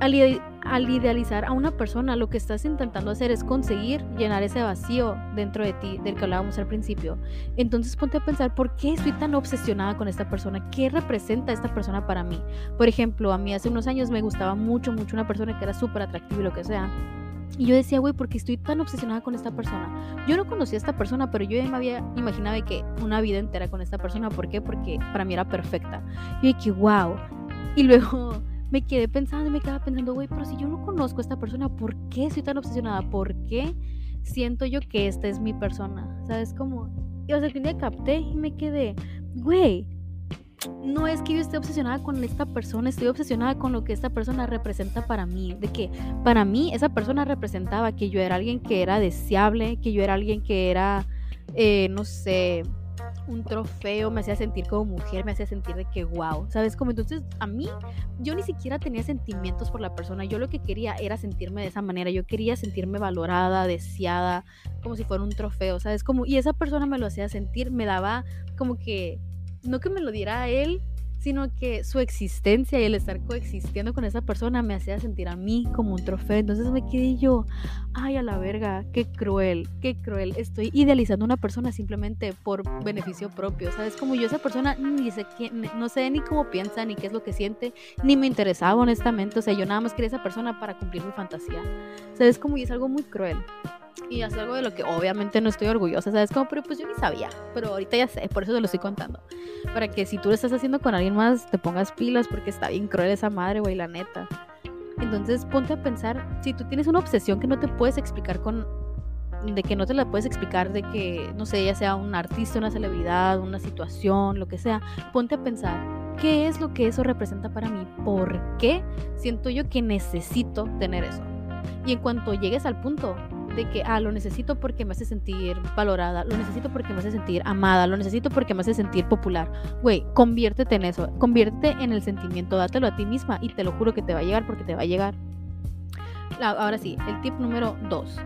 al, idealizar a una persona lo que estás intentando hacer es conseguir llenar ese vacío dentro de ti del que hablábamos al principio. Entonces ponte a pensar, ¿por qué estoy tan obsesionada con esta persona? ¿Qué representa esta persona para mí? Por ejemplo, a mí hace unos años me gustaba mucho, mucho una persona que era súper atractiva y lo que sea Y yo decía, güey, porque estoy tan obsesionada con esta persona. Yo no conocía a esta persona, pero yo ya me había imaginado que una vida entera con esta persona. ¿Por qué? Porque para mí era perfecta. Y dije, wow. Y luego me quedé pensando y me quedaba pensando, güey, pero si yo no conozco a esta persona, ¿por qué estoy tan obsesionada? ¿Por qué siento yo que esta es mi persona? ¿Sabes cómo? Y o sea, que un día capté y me quedé, güey, no es que yo esté obsesionada con esta persona, estoy obsesionada con lo que esta persona representa para mí. De que para mí esa persona representaba que yo era alguien que era deseable, que yo era alguien que era, eh, no sé, un trofeo, me hacía sentir como mujer, me hacía sentir de que wow, ¿sabes? Como entonces a mí, yo ni siquiera tenía sentimientos por la persona, yo lo que quería era sentirme de esa manera, yo quería sentirme valorada, deseada, como si fuera un trofeo, ¿sabes? Como, y esa persona me lo hacía sentir, me daba como que no que me lo diera a él, sino que su existencia y el estar coexistiendo con esa persona me hacía sentir a mí como un trofeo. Entonces me quedé yo, ay, a la verga, qué cruel, qué cruel. Estoy idealizando a una persona simplemente por beneficio propio. ¿Sabes? Como yo esa persona ni sé quién, no sé ni cómo piensa, ni qué es lo que siente, ni me interesaba honestamente. O sea, yo nada más quería esa persona para cumplir mi fantasía. ¿Sabes? Como y es algo muy cruel y hacer algo de lo que obviamente no estoy orgullosa, ¿sabes? Como, pero pues yo ni sabía, pero ahorita ya sé, por eso te lo estoy contando. Para que si tú lo estás haciendo con alguien más, te pongas pilas, porque está bien cruel esa madre, güey, la neta. Entonces ponte a pensar, si tú tienes una obsesión que no te puedes explicar con, de que no te la puedes explicar, de que, no sé, ya sea un artista, una celebridad, una situación, lo que sea, ponte a pensar, ¿qué es lo que eso representa para mí? ¿Por qué siento yo que necesito tener eso? Y en cuanto llegues al punto de que, ah, lo necesito porque me hace sentir valorada, lo necesito porque me hace sentir amada, lo necesito porque me hace sentir popular. Güey, conviértete en eso, conviértete en el sentimiento, dátelo a ti misma y te lo juro que te va a llegar porque te va a llegar. Ahora sí, el tip número dos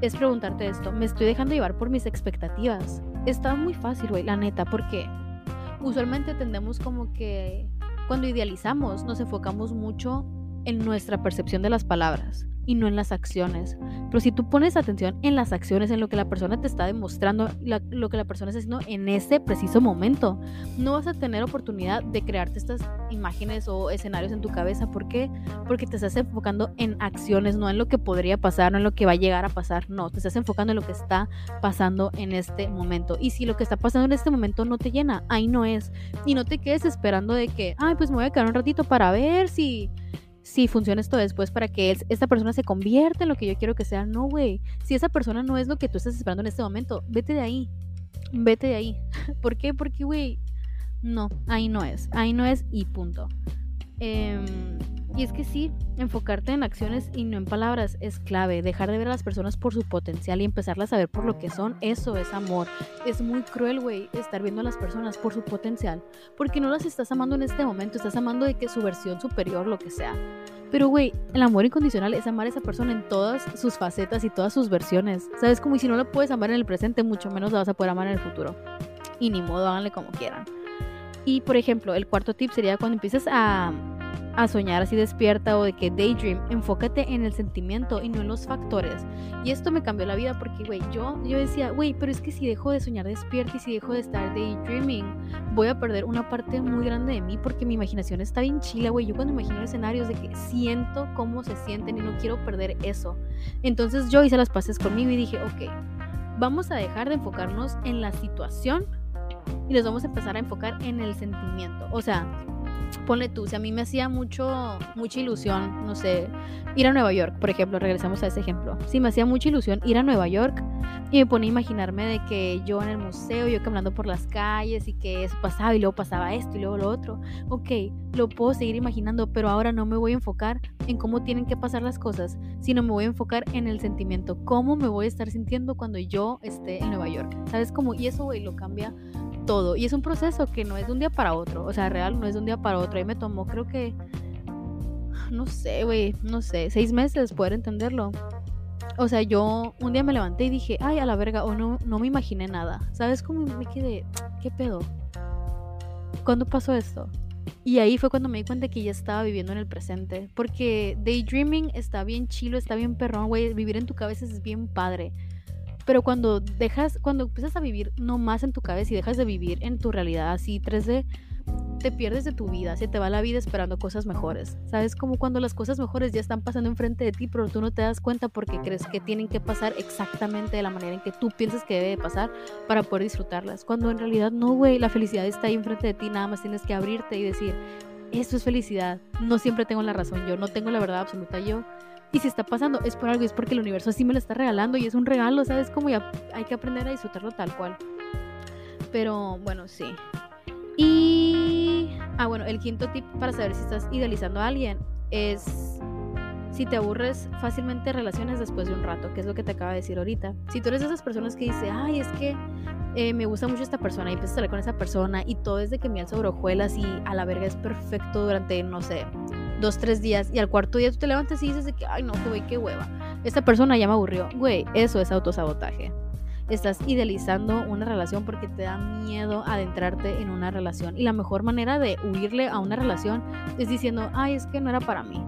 es preguntarte esto, ¿me estoy dejando llevar por mis expectativas? Está muy fácil, güey, la neta, porque usualmente tendemos como que cuando idealizamos nos enfocamos mucho en nuestra percepción de las palabras y no en las acciones. Pero si tú pones atención en las acciones, en lo que la persona te está demostrando, lo que la persona está haciendo en ese preciso momento, no vas a tener oportunidad de crearte estas imágenes o escenarios en tu cabeza. ¿Por qué? Porque te estás enfocando en acciones, no en lo que podría pasar, no en lo que va a llegar a pasar. No, te estás enfocando en lo que está pasando en este momento. Y si lo que está pasando en este momento no te llena, ahí no es. Y no te quedes esperando de que, ay, pues me voy a quedar un ratito para ver si si funciona esto después para que esta persona se convierta en lo que yo quiero que sea. No, güey. Si esa persona no es lo que tú estás esperando en este momento, vete de ahí. Vete de ahí. ¿Por qué? Porque, güey, no, ahí no es. Ahí no es y punto. Eh, y es que sí, enfocarte en acciones y no en palabras es clave. Dejar de ver a las personas por su potencial y empezarlas a ver por lo que son, eso es amor. Es muy cruel, güey, estar viendo a las personas por su potencial. Porque no las estás amando en este momento, estás amando de que su versión superior, lo que sea. Pero, güey, el amor incondicional es amar a esa persona en todas sus facetas y todas sus versiones. ¿Sabes? Como si no la puedes amar en el presente, mucho menos la vas a poder amar en el futuro. Y ni modo, háganle como quieran. Y, por ejemplo, el cuarto tip sería cuando empieces a a soñar así despierta o de que daydream, enfócate en el sentimiento y no en los factores. Y esto me cambió la vida porque, güey, yo, yo decía, güey, pero es que si dejo de soñar despierta y si dejo de estar daydreaming, voy a perder una parte muy grande de mí porque mi imaginación está bien chila, güey. Yo cuando imagino escenarios de que siento cómo se sienten y no quiero perder eso. Entonces yo hice las paces conmigo y dije, ok, vamos a dejar de enfocarnos en la situación y nos vamos a empezar a enfocar en el sentimiento. O sea, ponle tú, si a mí me hacía mucho, mucha ilusión, no sé, ir a Nueva York, por ejemplo, regresamos a ese ejemplo. Si me hacía mucha ilusión ir a Nueva York y me ponía a imaginarme de que yo en el museo, yo caminando por las calles y que eso pasaba y luego pasaba esto y luego lo otro. Ok, lo puedo seguir imaginando, pero ahora no me voy a enfocar en cómo tienen que pasar las cosas, sino me voy a enfocar en el sentimiento, cómo me voy a estar sintiendo cuando yo esté en Nueva York. ¿Sabes cómo? Y eso, güey, lo cambia todo. Y es un proceso que no es de un día para otro. O sea, real no es de un día para otro. Y me tomó, creo que, no sé, güey, no sé, seis meses poder entenderlo. O sea, yo un día me levanté y dije, ay, a la verga, o no, no me imaginé nada. ¿Sabes cómo me quedé? ¿Qué pedo? ¿Cuándo pasó esto? Y ahí fue cuando me di cuenta que ya estaba viviendo en el presente. Porque daydreaming está bien chilo, está bien perrón, güey. Vivir en tu cabeza es bien padre. Pero cuando dejas, cuando empiezas a vivir no más en tu cabeza y dejas de vivir en tu realidad así 3D, te pierdes de tu vida, se te va la vida esperando cosas mejores. ¿Sabes? Como cuando las cosas mejores ya están pasando enfrente de ti, pero tú no te das cuenta porque crees que tienen que pasar exactamente de la manera en que tú piensas que debe pasar para poder disfrutarlas. Cuando en realidad no, güey, la felicidad está ahí enfrente de ti, nada más tienes que abrirte y decir, esto es felicidad. No siempre tengo la razón yo, no tengo la verdad absoluta yo. Y si está pasando es por algo, es porque el universo así me lo está regalando y es un regalo, ¿sabes? Como ya hay que aprender a disfrutarlo tal cual. Pero bueno, sí. Y... Ah, bueno, el quinto tip para saber si estás idealizando a alguien es si te aburres fácilmente relaciones después de un rato, que es lo que te acaba de decir ahorita. Si tú eres de esas personas que dice, ay, es que eh, me gusta mucho esta persona y empiezas a salir con esa persona y todo es de que miel sobre hojuelas y a la verga es perfecto durante, no sé, dos, tres días y al cuarto día tú te levantas y dices que, ay, no, güey, qué hueva. Esta persona ya me aburrió. Güey, eso es autosabotaje estás idealizando una relación porque te da miedo adentrarte en una relación. Y la mejor manera de huirle a una relación es diciendo, ay, es que no era para mí.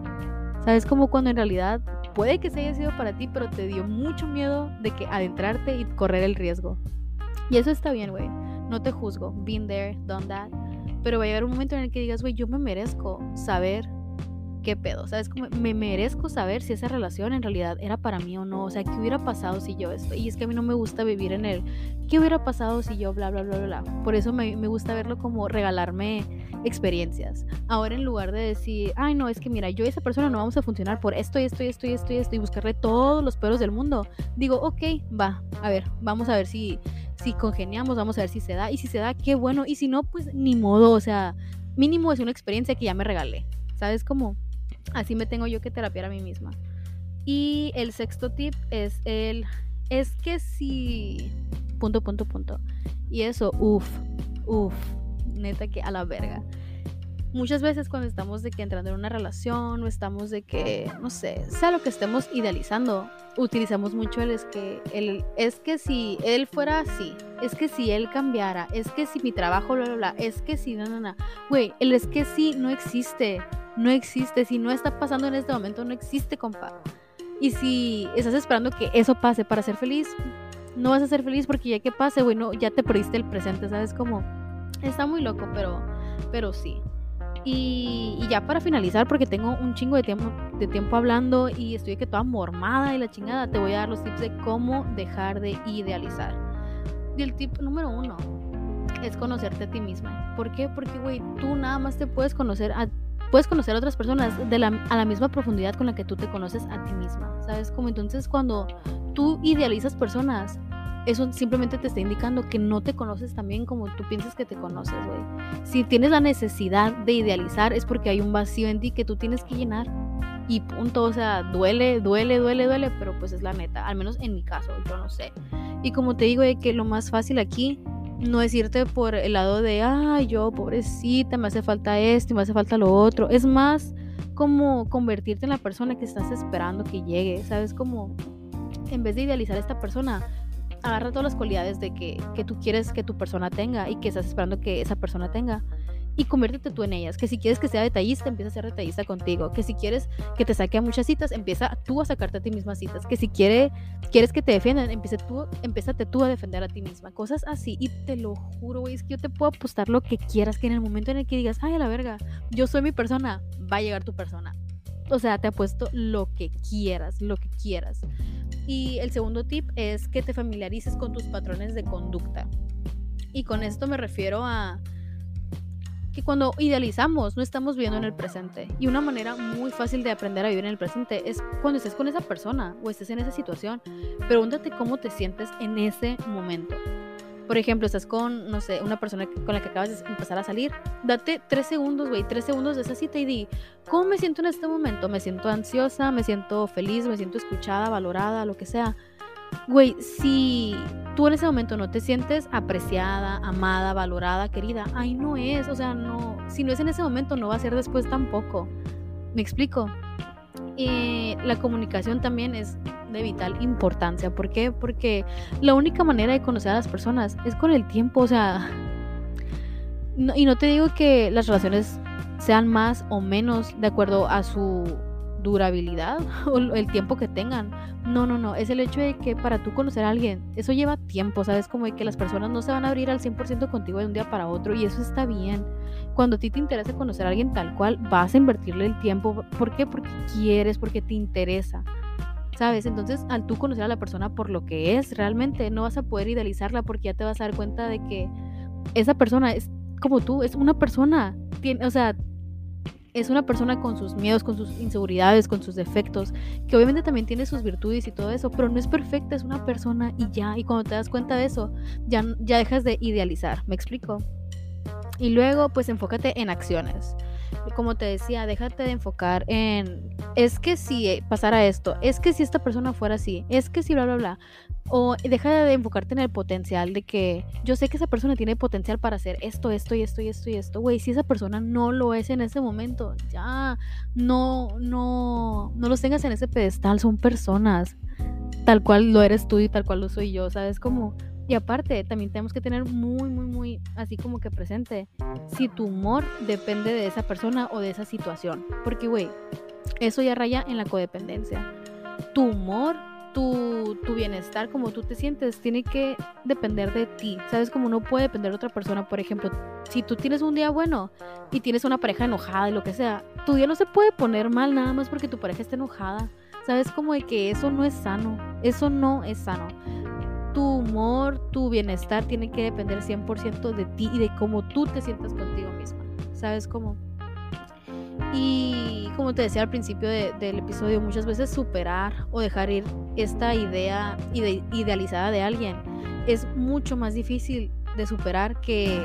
¿Sabes? Como cuando en realidad puede que se haya sido para ti, pero te dio mucho miedo de que adentrarte y correr el riesgo. Y eso está bien, güey. No te juzgo. Been there, done that. Pero va a llegar un momento en el que digas, güey, yo me merezco saber qué pedo, ¿sabes? Como me merezco saber si esa relación en realidad era para mí o no, o sea, qué hubiera pasado si yo esto, y es que a mí no me gusta vivir en el, qué hubiera pasado si yo bla, bla, bla, bla. Por eso me, me gusta verlo como regalarme experiencias. Ahora en lugar de decir, ay, no, es que mira, yo y esa persona no vamos a funcionar por esto y esto y esto y esto y esto y buscarle todos los peros del mundo, digo, ok, va, a ver, vamos a ver si, si congeniamos, vamos a ver si se da, y si se da, qué bueno, y si no, pues ni modo, o sea, mínimo es una experiencia que ya me regalé. ¿Sabes cómo? Así me tengo yo que terapiar a mí misma. Y el sexto tip es el, es que si, punto, punto, punto. Y eso, uff, uff, neta que a la verga. Muchas veces cuando estamos de que entrando en una relación o estamos de que, no sé, sea lo que estemos idealizando, utilizamos mucho el es que, el, es que si él fuera así, es que si él cambiara, es que si mi trabajo, bla, bla, bla, es que si, no, no, no. Güey, el es que sí no existe no existe. Si no está pasando en este momento, no existe, compa. Y si estás esperando que eso pase para ser feliz, no vas a ser feliz porque ya que pase, bueno, ya te perdiste el presente, ¿sabes? Como, está muy loco, pero, pero sí. Y, ya para finalizar, porque tengo un chingo de tiempo, de tiempo hablando y estoy que toda mormada y la chingada, te voy a dar los tips de cómo dejar de idealizar. Y el tip número uno es conocerte a ti misma. ¿Por qué? Porque, güey, tú nada más te puedes conocer a puedes conocer a otras personas de la, a la misma profundidad con la que tú te conoces a ti misma, ¿sabes? Como entonces cuando tú idealizas personas, eso simplemente te está indicando que no te conoces tan bien como tú piensas que te conoces, güey. Si tienes la necesidad de idealizar es porque hay un vacío en ti que tú tienes que llenar. Y punto, o sea, duele, duele, duele, duele, pero pues es la neta, al menos en mi caso, yo no sé. Y como te digo, de que lo más fácil aquí no es irte por el lado de, ay, yo, pobrecita, me hace falta esto me hace falta lo otro. Es más como convertirte en la persona que estás esperando que llegue, ¿sabes? Como en vez de idealizar a esta persona, agarra todas las cualidades de que, que tú quieres que tu persona tenga y que estás esperando que esa persona tenga y conviértete tú en ellas. Que si quieres que sea detallista, empieza a ser detallista contigo. Que si quieres que te saque a muchas citas, empieza tú a sacarte a ti misma citas. Que si quiere, quieres que te defiendan, empieza tú, empiezate tú a defender a ti misma. Cosas así. Y te lo juro, güey, es que yo te puedo apostar lo que quieras, que en el momento en el que digas, ay, a la verga, yo soy mi persona, va a llegar tu persona. O sea, te apuesto lo que quieras, lo que quieras. Y el segundo tip es que te familiarices con tus patrones de conducta. Y con esto me refiero a que cuando idealizamos no estamos viviendo en el presente. Y una manera muy fácil de aprender a vivir en el presente es cuando estés con esa persona o estés en esa situación. Pregúntate cómo te sientes en ese momento. Por ejemplo, estás con, no sé, una persona con la que acabas de empezar a salir. Date tres segundos, güey, tres segundos de esa cita y di, ¿cómo me siento en este momento? ¿Me siento ansiosa? ¿Me siento feliz? ¿Me siento escuchada, valorada, lo que sea? Güey, si tú en ese momento no te sientes apreciada, amada, valorada, querida, ahí no es, o sea, no, si no es en ese momento, no va a ser después tampoco. ¿Me explico? Y la comunicación también es de vital importancia. ¿Por qué? Porque la única manera de conocer a las personas es con el tiempo, o sea, y no te digo que las relaciones sean más o menos de acuerdo a su durabilidad o el tiempo que tengan. No, no, no. Es el hecho de que para tú conocer a alguien, eso lleva tiempo, ¿sabes? Como de que las personas no se van a abrir al 100% contigo de un día para otro y eso está bien. Cuando a ti te interesa conocer a alguien tal cual, vas a invertirle el tiempo. ¿Por qué? Porque quieres, porque te interesa. ¿Sabes? Entonces, al tú conocer a la persona por lo que es, realmente no vas a poder idealizarla porque ya te vas a dar cuenta de que esa persona es como tú, es una persona. Tiene, o sea, es una persona con sus miedos, con sus inseguridades, con sus defectos, que obviamente también tiene sus virtudes y todo eso, pero no es perfecta, es una persona y ya, y cuando te das cuenta de eso, ya, ya dejas de idealizar, ¿me explico? Y luego, pues enfócate en acciones como te decía, déjate de enfocar en, es que si pasara esto, es que si esta persona fuera así, es que si bla, bla, bla. O deja de enfocarte en el potencial de que yo sé que esa persona tiene potencial para hacer esto, esto y esto y esto y esto. Güey, si esa persona no lo es en ese momento, ya no, no, no los tengas en ese pedestal, son personas. Tal cual lo eres tú y tal cual lo soy yo, ¿sabes? Como y aparte, también tenemos que tener muy, muy, muy así como que presente si tu humor depende de esa persona o de esa situación. Porque, güey, eso ya raya en la codependencia. Tu humor, tu, tu, bienestar, como tú te sientes, tiene que depender de ti. ¿Sabes? Como no puede depender de otra persona. Por ejemplo, si tú tienes un día bueno y tienes una pareja enojada y lo que sea, tu día no se puede poner mal nada más porque tu pareja está enojada. ¿Sabes? Como de que eso no es sano. Eso no es sano tu humor, tu bienestar tiene que depender 100% de ti y de cómo tú te sientas contigo misma. ¿Sabes cómo? Y como te decía al principio del episodio, muchas veces superar o dejar ir esta idea idealizada de alguien es mucho más difícil de superar que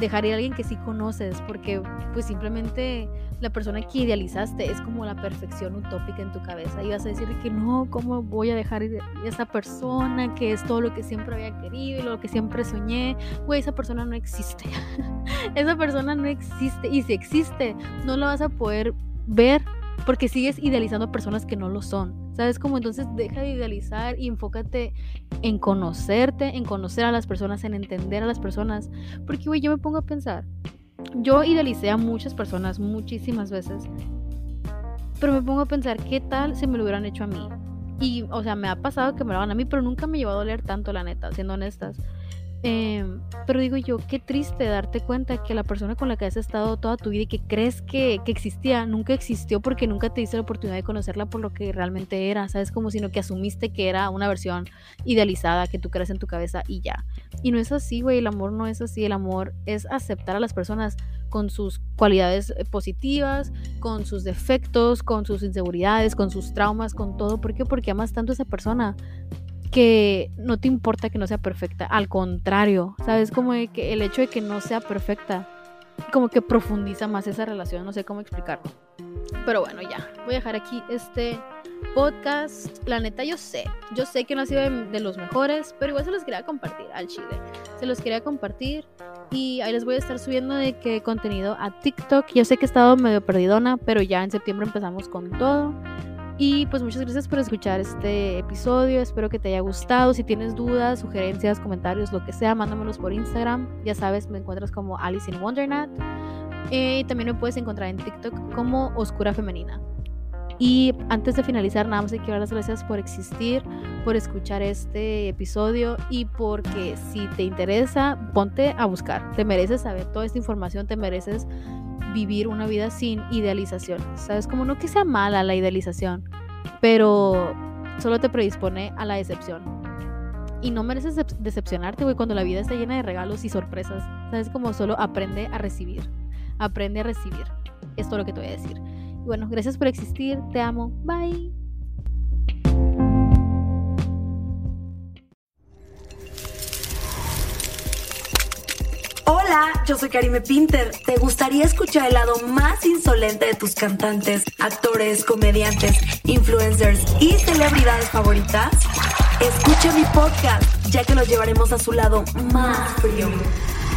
dejar ir a alguien que sí conoces, porque pues simplemente la persona que idealizaste es como la perfección utópica en tu cabeza y vas a decir que no, ¿cómo voy a dejar a esa persona que es todo lo que siempre había querido y lo que siempre soñé? Güey, esa persona no existe. esa persona no existe y si existe, no la vas a poder ver porque sigues idealizando personas que no lo son. ¿Sabes cómo? Entonces deja de idealizar y enfócate en conocerte, en conocer a las personas, en entender a las personas. Porque, güey, yo me pongo a pensar, yo idealicé a muchas personas muchísimas veces, pero me pongo a pensar qué tal si me lo hubieran hecho a mí. Y, o sea, me ha pasado que me lo hagan a mí, pero nunca me llevó a doler tanto, la neta, siendo honestas. Em, pero digo yo, qué triste darte cuenta que la persona con la que has estado toda tu vida y que crees que, que, existía, nunca existió porque nunca te diste la oportunidad de conocerla por lo que realmente era, ¿sabes? Como sino que asumiste que era una versión idealizada que tú crees en tu cabeza y ya. Y no es así, güey, el amor no es así, el amor es aceptar a las personas con sus cualidades eh, positivas, con sus defectos, con sus inseguridades, con sus traumas, con todo. ¿Por qué? Porque amas tanto a esa persona que no te importa que no sea perfecta, al contrario, ¿sabes? Como que el hecho de que no sea perfecta, como que profundiza más esa relación, no sé cómo explicarlo. Pero bueno, ya, voy a dejar aquí este podcast. La neta, yo sé, yo sé que no ha sido de, los mejores, pero igual se los quería compartir al chile. Se los quería compartir y ahí les voy a estar subiendo de qué contenido a TikTok. Yo sé que he estado medio perdidona, pero ya en septiembre empezamos con todo. Y pues muchas gracias por escuchar este episodio. Espero que te haya gustado. Si tienes dudas, sugerencias, comentarios, lo que sea, mándamelos por Instagram. Ya sabes, me encuentras como Alice in Wondernat. Eh, y también me puedes encontrar en TikTok como Oscura Femenina. Y antes de finalizar, nada más quiero dar las gracias por existir, por escuchar este episodio y porque si te interesa, ponte a buscar. Te mereces saber toda esta información, te mereces vivir una vida sin idealización. Sabes, como no que sea mala la idealización, pero solo te predispone a la decepción. Y no mereces decepcionarte, güey, cuando la vida está llena de regalos y sorpresas. Sabes, como solo aprende a recibir. Aprende a recibir. Es todo lo que te voy a decir. Bueno, gracias por existir. Te amo. Bye. Hola, yo soy Karime Pinter. ¿Te gustaría escuchar el lado más insolente de tus cantantes, actores, comediantes, influencers y celebridades favoritas? Escucha mi podcast, ya que los llevaremos a su lado más frío.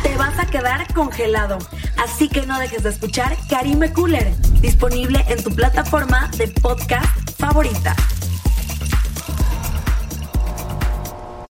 Te vas a quedar congelado, así que no dejes de escuchar Karime Cooler, disponible en tu plataforma de podcast favorita.